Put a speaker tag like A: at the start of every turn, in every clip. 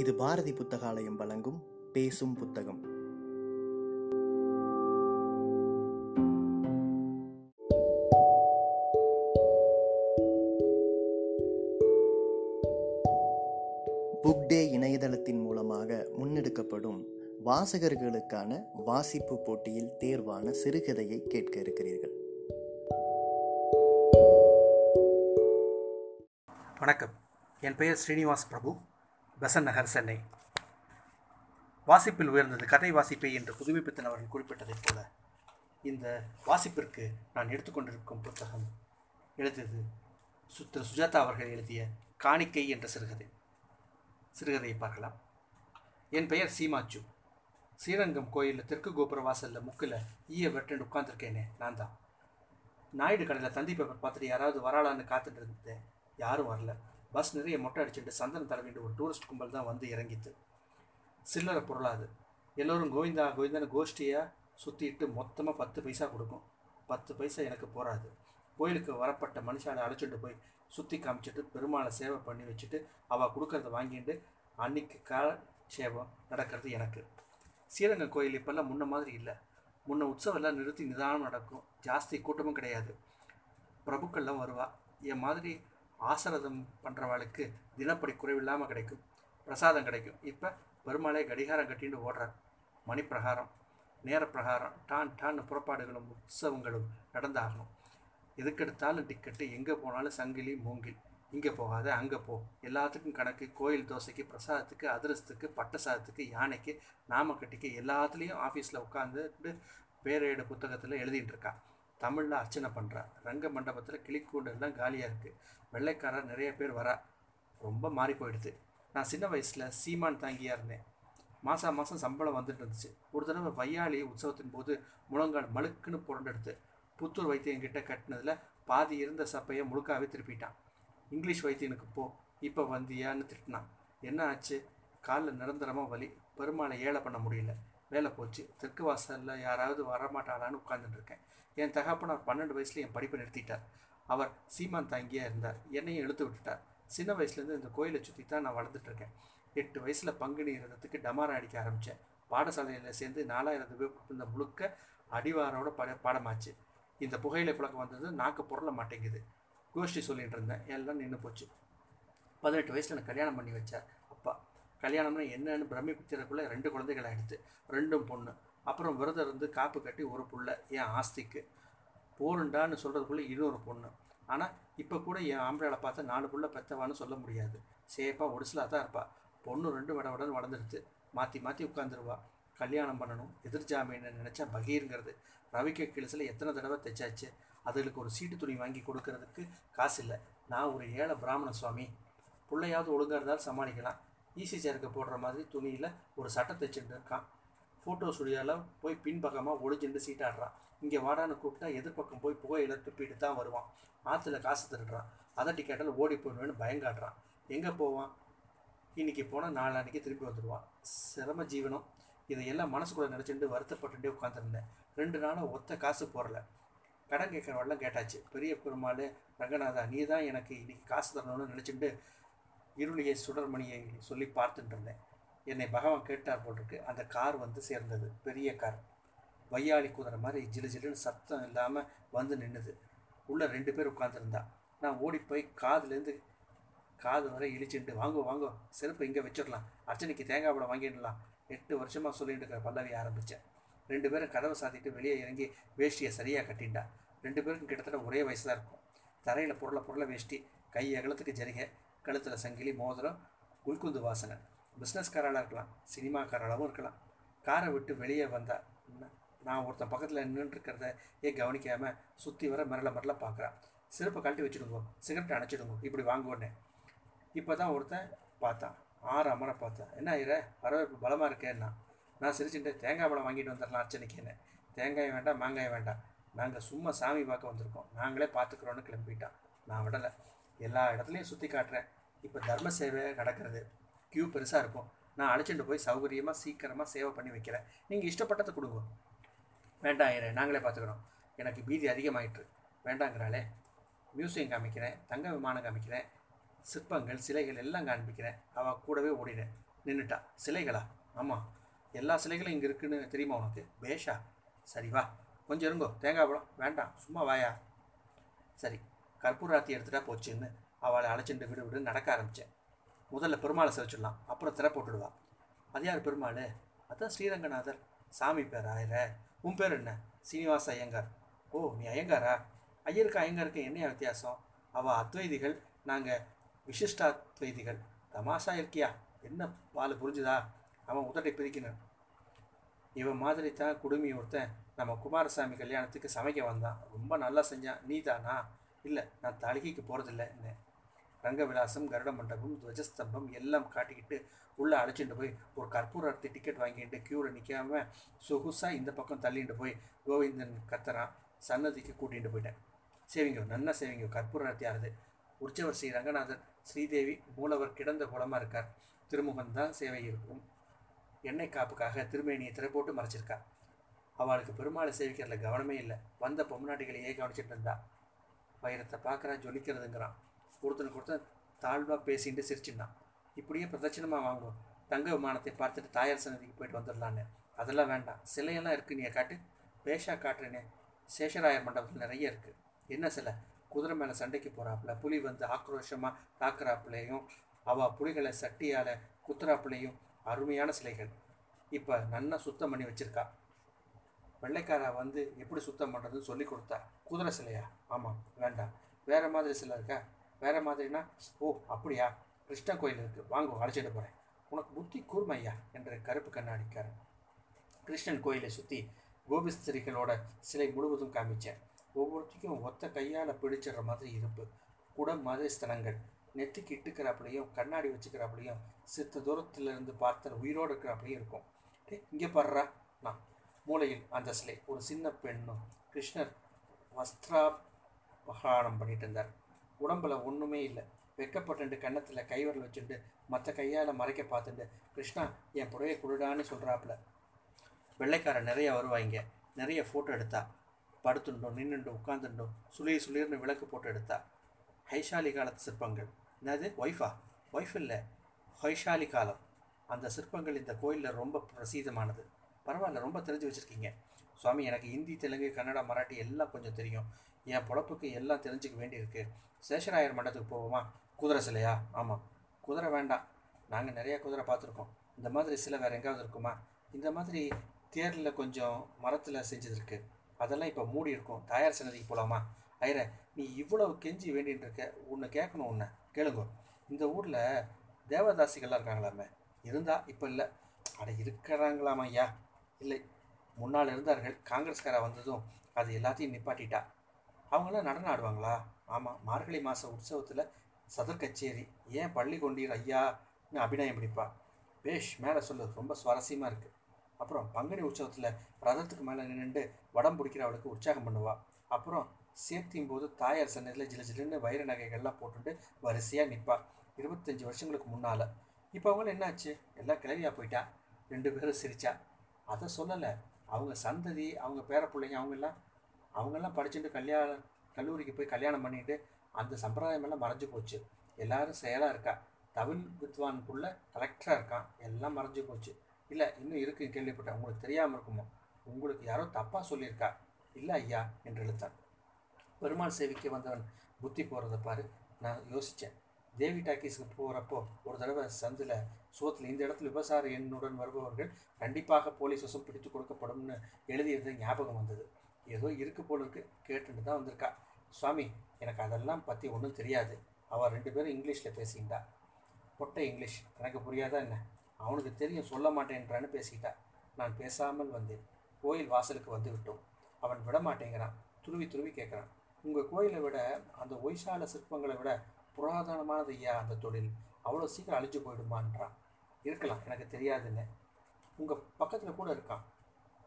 A: இது பாரதி புத்தகாலயம் வழங்கும் பேசும் புத்தகம். புக் டே இணையதளத்தின் மூலமாக முன்னெடுக்கப்படும் வாசகர்களுக்கான வாசிப்பு போட்டியில் தேர்வான சிறுகதையை கேட்க இருக்கிறீர்கள்.
B: வணக்கம். என் பெயர் ஸ்ரீனிவாஸ் பிரபு. பெசன் நகர் சென்னை. வாசிப்பில் உயர்ந்தது கதை வாசிப்பை என்று புதுமைப்பித்தன் அவர்கள் குறிப்பிட்டதைப் போல இந்த வாசிப்பிற்கு நான் எடுத்துக்கொண்டிருக்கும் புத்தகம் எழுதியது சுத்திர சுஜாதா அவர்கள் எழுதிய காணிக்கை என்ற சிறுகதை. சிறுகதையை பார்க்கலாம். என் பெயர் சீமாச்சு. ஸ்ரீரங்கம் கோயிலில் தெற்கு கோபுர வாசலில் முக்கில் ஈய வெட்டுன்னு உட்காந்துருக்கேனே நான் தான். நாயுடு கடையில் தந்தி பேப்பர் பார்த்துட்டு யாராவது வராளான்னு காத்துட்டு இருந்தேன் யாரும் வரல. பஸ் நிறைய மொட்டை அடிச்சுட்டு சந்தனம் தர வேண்டிய ஒரு டூரிஸ்ட் கும்பல் தான் வந்து இறங்கித்து. சில்லறை பொருளாது எல்லோரும் கோவிந்தா கோவிந்தான்னு கோஷ்டியாக சுற்றிட்டு மொத்தமாக பத்து பைசா கொடுக்கும். பத்து பைசா எனக்கு போகாது கோயிலுக்கு வரப்பட்ட மனுஷாலை அழைச்சிட்டு போய் சுற்றி காமிச்சிட்டு பெருமாளை சேவை பண்ணி வச்சுட்டு அவள் கொடுக்கறத வாங்கிட்டு அன்னைக்கு கால சேவம் நடக்கிறது எனக்கு. ஸ்ரீரங்கம் கோயில் இப்போல்லாம் முன்ன மாதிரி இல்லை. முன்ன உற்சவம் எல்லாம் நிறுத்தி நிதானம் நடக்கும். ஜாஸ்தி கூட்டமும் கிடையாது. பிரபுக்கள்லாம் வருவா. என் மாதிரி ஆசரதம் பண்ணுறவாளுக்கு தினப்படி குறைவில்லாமல் கிடைக்கும். பிரசாதம் கிடைக்கும். இப்போ பெருமாளே கடிகாரம் கட்டின்னு ஓடுறார். மணி பிரகாரம் நேர பிரகாரம் டான் டான் புறப்பாடுகளும் உற்சவங்களும் நடந்தாகணும். எதுக்கெடுத்தாலும் டிக்கெட்டு எங்கே போனாலும் சங்கிலி மூங்கில். இங்கே போகாத அங்கே போ. எல்லாத்துக்கும் கணக்கு கோயில் தோசைக்கு பிரசாதத்துக்கு அதிரசத்துக்கு பட்டசாதத்துக்கு யானைக்கு நாமக்கட்டிக்கு எல்லாத்துலேயும் ஆஃபீஸில் உட்காந்துட்டு பேரேடு புத்தகத்தில் எழுதிட்டு இருக்கா. தமிழில் அர்ச்சனை பண்ணுறா ரங்க மண்டபத்தில் கிளிக்கூண்டு எல்லாம் காலியாக இருக்குது வெள்ளைக்காரர் நிறைய பேர் வரா. ரொம்ப மாறி போயிடுது. நான் சின்ன வயசில் சீமான் தாங்கியாக இருந்தேன். மாதம் மாதம் சம்பளம் வந்துட்டு இருந்துச்சு. ஒரு தடவை வையாளி உற்சவத்தின் போது முழங்கால் மழுக்குன்னு புரண்டெடுத்து புத்தூர் வைத்தியங்கிட்ட கட்டினதில் பாதி இருந்த சப்பையை முழுக்காவே திருப்பிட்டான். இங்கிலீஷ் வைத்தியனுக்கு போ இப்போ வந்தியான்னு திட்டினான். என்ன ஆச்சு? காலில் நிரந்தரமாக வலி. பெருமாளை ஏழை பண்ண முடியல. வேலை போச்சு. தெற்கு வாசலில் யாராவது வரமாட்டாளான்னு உட்காந்துட்டு இருக்கேன் என் தகப்பனார் பன்னெண்டு வயசில் என் படிப்பை நிறுத்திட்டார். அவர் சீமான் தாங்கியாக இருந்தார். என்னையும் இழுத்து விட்டுட்டார். சின்ன வயசுலேருந்து இந்த கோயிலை சுற்றி தான் நான் வளர்ந்துட்டுருக்கேன். எட்டு வயசில் பங்குனி இருந்ததுக்கு டமாரம் அடிக்க ஆரம்பித்தேன் பாடசாலையில் சேர்ந்து நாலாயிரம் பேர் இந்த முழுக்க அடிவாரோட பட பாடமாச்சு. இந்த புகையிலை புழக்கம் வந்தது நாக்கு பொருள மாட்டேங்குது. கோஷ்டி சொல்லிட்டு இருந்தேன். எல்லாம் நின்று போச்சு. பதினெட்டு வயசில் எனக்கு கல்யாணம் பண்ணி வச்சார். கல்யாணம்னா என்னன்னு பிரமிப்பிக்கிறதுக்குள்ளே ரெண்டு குழந்தைகள் ஆகிடுது ரெண்டும் பொண்ணு. அப்புறம் விரதம் இருந்து காப்பு கட்டி ஒரு புள்ள என் ஆஸ்திக்கு. போருண்டான்னு சொல்கிறதுக்குள்ளே இன்னொரு பொண்ணு. ஆனால் இப்போ கூட என் ஆம்பளை பார்த்தா நாலு புள்ள பெத்தவான்னு சொல்ல முடியாது. சேஃபாக ஒடிசலாக தான் இருப்பா. பொண்ணு ரெண்டு வட விடன்னு வளர்ந்துடுது மாற்றி மாற்றி உட்காந்துருவா கல்யாணம் பண்ணணும் எதிர்ஜாமீன் நினச்சா பகீருங்கிறது. ரவிக்க கிழிசில் எத்தனை தடவை தைச்சாச்சு? அதுகளுக்கு ஒரு சீட்டு துணி வாங்கி கொடுக்கறதுக்கு காசு இல்லை நான் ஒரு ஏழை பிராமண சுவாமி. பிள்ளையாவது ஒழுங்காக இருந்தாலும் சமாளிக்கலாம். ஈசி சேருக்கு போடுற மாதிரி துணியில் ஒரு சட்டை தைச்சுட்டு இருக்கான். ஃபோட்டோ ஸ்டுடியோவில் போய் பின்பக்கமாக ஒளிஞ்சுட்டு சீட்டாடுறான். இங்கே வாடான்னு கூப்பிட்டா எதிர்பக்கம் போய் புகையில துப்பிட்டு தான் வருவான். ஆற்றுல காசு திருடுறான். அதை டிக்கெட்டில் ஓடி போயிடுவேன்னு பயங்காட்டுறான். எங்கே போவான்? இன்னைக்கு போனால் நாளான்னைக்கு திரும்பி வந்துடுவான் சிரம ஜீவனம். இதையெல்லாம் மனசுக்குள்ளே நினச்சிட்டு வருத்தப்பட்டுட்டே உட்காந்துருந்தேன் ரெண்டு நாளாக ஒத்த காசு போடல. கடன் கேட்குறவெல்லாம் கேட்டாச்சு. பெரிய பெருமாள் ரங்கநாதா நீ தான் எனக்கு இன்றைக்கி காசு தரணும்னு நினச்சிட்டு இருளியை சுடர்மணியை சொல்லி பார்த்துட்டு இருந்தேன் என்னை பகவான் கேட்டார் போட்டிருக்கு அந்த கார் வந்து சேர்ந்தது. பெரிய கார். வையாளி குதிரை மாதிரி ஜிலு ஜிலுன்னு சத்தம் இல்லாமல் வந்து நின்றுது உள்ளே ரெண்டு பேர் உட்காந்துருந்தா நான் ஓடி போய் காதுலேருந்து காது வரை இழிச்சுட்டு வாங்கோ வாங்கோ செருப்பு இங்கே வச்சிடலாம். அர்ச்சனைக்கு தேங்காய் பழம் வாங்கிடலாம். எட்டு வருஷமாக சொல்லிட்டு இருக்கிற பல்லவி ஆரம்பித்தேன் ரெண்டு பேரும் கதவை சாத்திட்டு வெளியே இறங்கி வேஷ்டியை சரியாக கட்டிண்டா ரெண்டு பேருக்கும் கிட்டத்தட்ட ஒரே வயசு தான் இருக்கும். தரையில் பொருளை பொருளை வேஷ்டி கை அகலத்துக்கு ஜரிகை கழுத்தில் சங்கிலி மோதிரம் உள்குந்து வாசனை. பிஸ்னஸ்காராளாக இருக்கலாம் சினிமாக்காராளாகவும் இருக்கலாம். காரை விட்டு வெளியே வந்தா நான் ஒருத்தன் பக்கத்தில் நின்றுருக்கிறத ஏன் கவனிக்காமல் சுற்றி வர மிரள மிரள பார்க்குறான் செருப்பை கழட்டி வச்சுடுங்க சிகரெட் அணைச்சிடுங்க இப்படி வாங்குவோன்னே. இப்போ தான் ஒருத்தன் பார்த்தான். ஆறு அமர பார்த்தேன். என்ன ஆயிர வரவேற்பு பலமாக இருக்கேன்னா? நான் சிரிச்சுட்டு தேங்காய் பழம் வாங்கிட்டு வந்துடலாம் அர்ச்சனைக்குன்னு. தேங்காய் வேண்டாம் மாங்காய் வேண்டாம். நாங்கள் சும்மா சாமி பார்க்க வந்திருக்கோம். நாங்களே பார்த்துக்குறோன்னு கிளம்பிட்டான். நான் விடலை. எல்லா இடத்துலையும் சுற்றி காட்டுறேன். இப்போ தர்ம சேவை நடக்கிறது. க்யூ பெருசாக இருக்கும். நான் அழைச்சிட்டு போய் சௌகரியமாக சீக்கிரமாக சேவை பண்ணி வைக்கிறேன். நீங்கள் இஷ்டப்பட்டதை கொடுங்க. வேண்டாம் ஐயரே நாங்களே பார்த்துக்குறோம். எனக்கு பீதி அதிகமாயிட்டு வேண்டாங்கிறாளே. மியூசியம் காமிக்கிறேன் தங்க விமானம் காமிக்கிறேன் சிற்பங்கள் சிலைகள் எல்லாம் காண்பிக்கிறேன். அவள் கூடவே ஓடினேன். நின்றுட்டா சிலைகளா? ஆமாம் எல்லா சிலைகளும் இங்கே இருக்குன்னு தெரியுமா உனக்கு? பேஷா? சரி வா. கொஞ்சம் இருங்கோ. தேங்காய் பழம்? வேண்டாம். சும்மா வாயா. சரி. கற்பூராத்தி எடுத்துட்டா போச்சுன்னு அவளை அழைச்சிட்டு விடு விடு நடக்க ஆரம்பித்தேன் முதல்ல பெருமாளை சிரிச்சிடலாம் அப்புறம் திற போட்டுடுவா. அது யார் பெருமாள்? அதான் ஸ்ரீரங்கநாதர். சாமி பேர் ஆயிர. உன் பேர் என்ன? சீனிவாச ஐயங்கார். ஓ நீ ஐயங்காரா? ஐயருக்கு ஐயங்காருக்கு என்ன வித்தியாசம்? அவள் அத்வைதிகள் நாங்கள் விசிஷ்டாத்வைதிகள். தமாஷா இருக்கியா? என்ன பால் புரிஞ்சுதா? அவன் உதட்டை பிரிக்கினான் இவன் மாதிரி தான் குடுமி ஒருத்தன். நம்ம குமாரசாமி கல்யாணத்துக்கு சமைக்க வந்தான். ரொம்ப நல்லா செஞ்சான். நீ தானா இல்லை நான் தாளிகைக்கு போகிறதில்ல என்ன ரங்கவிலாசம் கருட மண்டபம் துவஜஸ்தம்பம் எல்லாம் காட்டிக்கிட்டு உள்ளே அழைச்சிட்டு போய் ஒரு கற்பூரத்தை டிக்கெட் வாங்கிட்டு க்யூவில் நிற்காம சொகுசாக இந்த பக்கம் தள்ளிட்டு போய் கோவிந்தன் கத்துறான். சன்னதிக்கு கூட்டிகிட்டு போயிட்டேன். சேவிங்க நன்னா சேவிங்க கற்பூரத்தி ஆறுது உற்சவர் ஸ்ரீ ரங்கநாதர் ஸ்ரீதேவி மூலவர் கிடந்த குளமாக இருக்கார். திருமுகம் தான் சேவை இருக்கும். எண்ணெய் காப்புக்காக திருமேனியை திரை போட்டு மறைச்சிருக்கா. அவளுக்கு பெருமாளை சேவிக்கிறதுல கவனமே இல்லை. வந்த பொம்நாட்டிகளையே கவனிச்சிட்டு இருந்தா. வைரத்தை பார்க்குறா ஜொலிக்கிறதுங்கிறான். ஒருத்தனுக்கு ஒருத்தன் தாழ்வாக பேசிட்டு சிரிச்சிருந்தான் இப்படியே பிரதட்சணமாக வாங்கும் தங்க விமானத்தை பார்த்துட்டு தாயார் சன்னதிக்கு போயிட்டு வந்துடலான்னு. அதெல்லாம் வேண்டாம். சிலையெல்லாம் இருக்குது நீ காட்டு. பேஷா காட்டுறேனே. சேஷராயர் மண்டபத்தில் நிறைய இருக்குது என்ன சிலை? குதிரை மேலே சண்டைக்கு போகிறாப்புல புலி வந்து ஆக்ரோஷமாக தாக்குறாப்புலையும் அவள் புலிகளை சட்டியால் குத்துறாப்புலையும் அருமையான சிலைகள். இப்போ நன்னா சுத்தம் பண்ணி வச்சுருக்கா. வெள்ளைக்காரன் வந்து எப்படி சுத்தம் பண்ணுறதுன்னு சொல்லி கொடுத்தா குதிரை சிலையா? ஆமாம் வேண்டாம். வேறு மாதிரி சிலை இருக்கா? வேறு மாதிரினா ஓ அப்படியா? கிருஷ்ணன் கோயில் இருக்குது வாங்க அழைச்சிட்டு போகிறேன் உனக்கு புத்தி கூர்மையா என்ற கருப்பு கண்ணாடிக்காரன். கிருஷ்ணன் கோயிலை சுற்றி கோபிஸ்திரிகளோட சிலை முழுவதும் காமிச்சேன் ஒவ்வொருத்தையும் ஒத்த கையால் பிடிச்சிடுற மாதிரி இருப்பு. குடம் மாதிரி ஸ்தலங்கள். நெத்திக்கு இட்டுக்கிறாப்புலையும் கண்ணாடி வச்சுக்கிறாப்புலையும் சித்த தூரத்துலேருந்து பார்த்த உயிரோடு இருக்கிறாப்புலையும் இருக்கும். இங்கே பாடுறா நான் மூலையில் அந்த சிலை ஒரு சின்ன பெண்ணும் கிருஷ்ணர் வஸ்திராபகாரம் பண்ணிட்டு இருந்தார். உடம்புல ஒன்றுமே இல்லை. வெக்கப்பட்டு கன்னத்தில் கைவரல் வச்சுட்டு மற்ற கையால் மறைக்க பார்த்துட்டு கிருஷ்ணா என் புடவையை குடுடான்னு சொல்கிறாப்புல வெள்ளைக்காரன் நிறைய வருவாங்க நிறைய ஃபோட்டோ எடுத்தா. படுத்துண்டோம் நின்றுண்டோம் உட்காந்துட்டோம் சுளிர் சுளிர்னு விளக்கு போட்டு எடுத்தா. ஹைஷாலி காலத்து சிற்பங்கள். என்னது? ஒய்ஃபா ஒய்ஃப் இல்லை. ஹைஷாலி காலம். அந்த சிற்பங்கள் இந்த கோயிலில் ரொம்ப பிரசீதமானது பரவாயில்ல ரொம்ப தெரிஞ்சு வச்சுருக்கீங்க. சுவாமி எனக்கு ஹிந்தி தெலுங்கு கன்னடா மராட்டி எல்லாம் கொஞ்சம் தெரியும். என் பொழப்புக்கு எல்லாம் தெரிஞ்சுக்க வேண்டியிருக்கு. சேஷராயர் மண்டத்துக்கு போவோமா? குதிரை சிலையா? ஆமாம் குதிரை வேண்டாம். நாங்கள் நிறையா குதிரை பார்த்துருக்கோம். இந்த மாதிரி சிலை வேறு எங்கேயாவது இருக்குமா? இந்த மாதிரி தேரில் கொஞ்சம் மரத்தில் செஞ்சது அதெல்லாம் இப்போ மூடி இருக்கும். தாயார் சன்னதிக்கு போகலாமா ஐர நீ இவ்வளவு கெஞ்சி வேண்டின்னு இருக்க உன்னை கேட்கணும் உன்னை கேளுங்க. இந்த ஊரில் தேவதாசிகள்லாம் இருக்காங்களாமே? இருந்தா இப்போ இல்லை. அட இருக்கிறாங்களாமா ஐயா. இல்லை. முன்னால் இருந்தார்கள். காங்கிரஸ்காரா வந்ததும் அது எல்லாத்தையும் நிப்பாட்டிட்டா. அவங்களாம் நடனம் ஆடுவாங்களா? ஆமாம் மார்கழி மாத உற்சவத்தில் சதர் கச்சேரி. ஏன் பள்ளி கொண்டீர் ஐயான்னு அபிநயம் பிடிப்பா. பேஷ் மேலே சொல்லு. ரொம்ப சுவாரஸ்யமாக இருக்குது அப்புறம் பங்குனி உற்சவத்தில் ரதத்துக்கு மேலே நின்று வடம் பிடிக்கிறவளுக்கு உற்சாகம் பண்ணுவா. அப்புறம் சேர்த்தியும் போது தாயார் சன்னதியில் ஜில ஜிலுன்னு வைர நகைகள்லாம் போட்டுட்டு வரிசையாக நிற்பா இருபத்தஞ்சி வருஷங்களுக்கு முன்னால். இப்போ அவங்களும் என்னாச்சு? எல்லாம் கிளவியாக போயிட்டா? ரெண்டு பேரும் சிரிச்சா. அதை சொல்லலை. அவங்க சந்ததி அவங்க பேர பிள்ளைங்க அவங்கெல்லாம் அவங்கெல்லாம் படிச்சுட்டு கல்யாணம் கல்லூரிக்கு போய் கல்யாணம் பண்ணிட்டு அந்த சம்பிரதாயமெல்லாம் மறைஞ்சு போச்சு. எல்லாரும் செயலாக இருக்கா? தமிழ் வித்வான் புள்ள கலெக்டராக இருக்கான். எல்லாம் மறைஞ்சு போச்சு. இல்லை இன்னும் இருக்கு கேள்விப்பட்டேன். உங்களுக்கு தெரியாமல் இருக்குமோ? உங்களுக்கு யாரோ தப்பாக சொல்லியிருக்கா? இல்லை ஐயா என்று இழுத்தான். பெருமாள் சேவிக்கு வந்தவன் புத்தி போகிறத பாரு. நான் யோசித்தேன் தேவி டாக்கீஸ்க்கு போகிறப்போ ஒரு தடவை சந்தில் சோத்தில் இந்த இடத்துல விபசார எண்ணுடன் வருபவர்கள் கண்டிப்பாக போலீஸ் வசம் பிடித்து கொடுக்கப்படும்னு எழுதியது ஞாபகம் வந்தது. ஏதோ இருக்கு போல இருக்கு கேட்டுட்டு தான் வந்திருக்கா. சுவாமி எனக்கு அதெல்லாம் பற்றி ஒன்றும் தெரியாது. அவள் ரெண்டு பேரும் இங்கிலீஷில் பேசிக்கிட்டா. பொட்டை இங்கிலீஷ் எனக்கு புரியாதா என்ன? அவனுக்கு தெரியும் சொல்ல மாட்டேன்றான்னு பேசிக்கிட்டா. நான் பேசாமல் வந்தேன். கோயில் வாசலுக்கு வந்து விட்டோம். அவன் விட மாட்டேங்கிறான் துருவி துருவி கேட்குறான் உங்கள் கோயிலை விட அந்த ஒய்சால சிற்பங்களை விட புராதனமானது ஐயா அந்த தொழில். அவ்வளோ சீக்கிரம் அழிஞ்சு போயிடுமான்றான் இருக்கலாம் எனக்கு தெரியாதுன்னு. உங்கள் பக்கத்தில் கூட இருக்கான்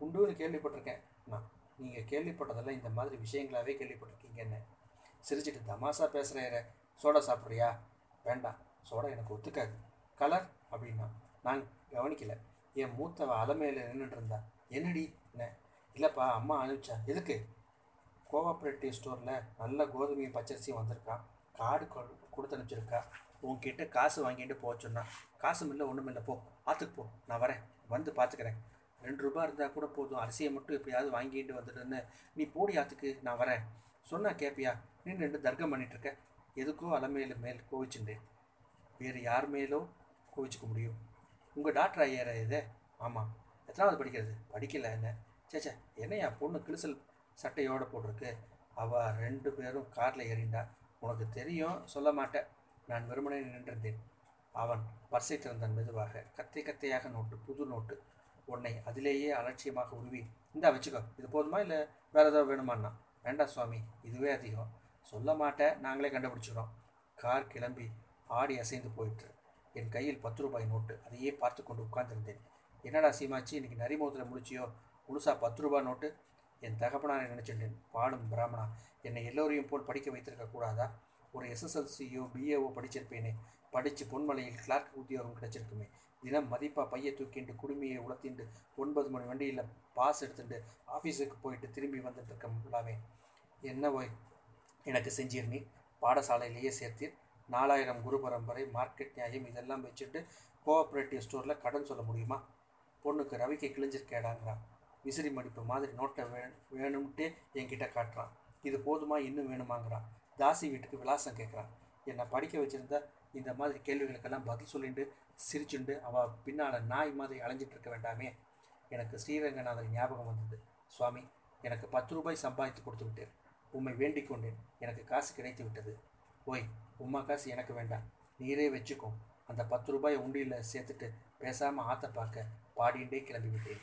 B: உண்டுன்னு கேள்விப்பட்டிருக்கேன். நான் நீங்கள் கேள்விப்பட்டதெல்லாம் இந்த மாதிரி விஷயங்களாகவே கேள்விப்பட்டிருக்கீங்கன்னு. சிரிச்சிட்டு தமாசா பேசுகிற சோடா சாப்பிட்றியா? வேண்டாம் சோடா எனக்கு ஒத்துக்காது. கலர்? அப்படின்னா நான் கவனிக்கல. என் மூத்தவ அலமையில் நின்றுட்டு இருந்தா என்னடி? என்ன? இல்லைப்பா அம்மா அனுப்பிச்சா. எதுக்கு? கோஆப்ரேட்டிவ் ஸ்டோரில் நல்ல கோதுமையும் பச்சரிசியும் வந்திருக்கான். காடு கொடுத்து அனுப்பிச்சிருக்கா. உன்கிட்ட காசு வாங்கிட்டு போக சொன்னா. காசும் இல்லை ஒன்றும் இல்லை போ. ஆற்றுக்கு போ. நான் வரேன். வந்து பார்த்துக்கிறேன். ரெண்டு ரூபா இருந்தால் கூட போதும். அரிசியை மட்டும் எப்படியாவது வாங்கிட்டு வந்துடுன்னு நீ போடி ஆற்றுக்கு நான் வரேன். சொன்னா கேப்பியா? நீ ரெண்டு தர்க்கம் பண்ணிகிட்டு இருக்க. எதுக்கோ அலமையில மேல் கோவிச்சுட்டேன் வேறு யார் மேலோ கோவிச்சுக்க முடியும்? உங்கள் டாக்டர் ஐயரா இது? ஆமாம் எத்தனாவது படிக்கிறது? படிக்கல என்ன? சேச்சே என்னையா பொண்ணு கிழிசல் சட்டையோடு போட்டிருக்கு. அவள் ரெண்டு பேரும் காரில் ஏறிண்டா. உனக்கு தெரியும் சொல்ல மாட்டேன். நான் வெறுமனே நின்றிருந்தேன். அவன் பர்ஸை திறந்தான் மெதுவாக. கத்தை கத்தையாக நோட்டு புது நோட்டு. உன்னை அதிலேயே அலட்சியமாக உருவி இந்தா வச்சுக்கோ. இது போதுமா இல்லை வேறு ஏதாவது வேணுமான்னா வேண்டாம் சுவாமி. இதுவே அதிகம். சொல்ல மாட்டேன். நாங்களே கண்டுபிடிச்சிடும் கார் கிளம்பி ஆடி அசைந்து போயிட்டு என் கையில் பத்து ரூபாய் நோட்டு. அதையே பார்த்து கொண்டு உட்கார்ந்துருந்தேன். என்னடா சீமாச்சி இன்னைக்கு நரிமூத்தில் முடிச்சியோ? முழுசா பத்து ரூபாய் நோட்டு? என் தகப்பனான நினைச்சிட்டேன் பாடும் பிராமணா. என்னை எல்லோரையும் போல் படிக்க வைத்திருக்க கூடாதா? ஒரு எஸ்எஸ்எல்சியோ பிஏஓ படிச்சிருப்பேனே. படித்து பொன்மலையில் கிளார்க் உத்தியோகம் கிடைச்சிருக்குமே. தினம் மதிப்பாக பையை தூக்கிண்டு குடுமையை உளத்திண்டு ஒன்பது மணி வண்டியில் பாஸ் எடுத்துட்டு ஆஃபீஸுக்கு போயிட்டு திரும்பி வந்துட்டு இருக்கலாமே என்ன எனக்கு செஞ்சீர் நீ? பாடசாலையிலேயே சேர்த்தீர். நாலாயிரம் குரு பரம்பரை மார்க்கெட் நியாயம் இதெல்லாம் வச்சுட்டு கோஆப்ரேட்டிவ் ஸ்டோரில் கடன் சொல்ல முடியுமா? பொண்ணுக்கு ரவிக்கு கிழிஞ்சிருக்கேடாங்கிறான். விசிறி மடிப்பு மாதிரி நோட்டை வே வேணும்ட்டு என்கிட்ட காட்டுறான். இது போதுமா? இன்னும் வேணுமாங்கிறான். தாசி வீட்டுக்கு விலாசம் கேட்குறான் என்னை படிக்க வச்சுருந்தா இந்த மாதிரி கேள்விகளுக்கெல்லாம் பதில் சொல்லிட்டு சிரிச்சுண்டு அவள் பின்னால் நாய் மாதிரி அலைஞ்சிட்டு இருக்க வேண்டாமே. எனக்கு ஸ்ரீரங்கநாதர் ஞாபகம் வந்தது. சுவாமி எனக்கு பத்து ரூபாய் சம்பாதித்து கொடுத்து விட்டேன் உம்மை வேண்டிக் கொண்டேன். எனக்கு காசு கிடைத்து விட்டது. ஓய் உம்மா காசு எனக்கு வேண்டாம். நீரே வச்சுக்கோ. அந்த பத்து ரூபாயை உண்டியில் சேர்த்துட்டு பேசாமல் ஆற்ற பார்க்க பாடிண்டே கிளம்பி விட்டேன்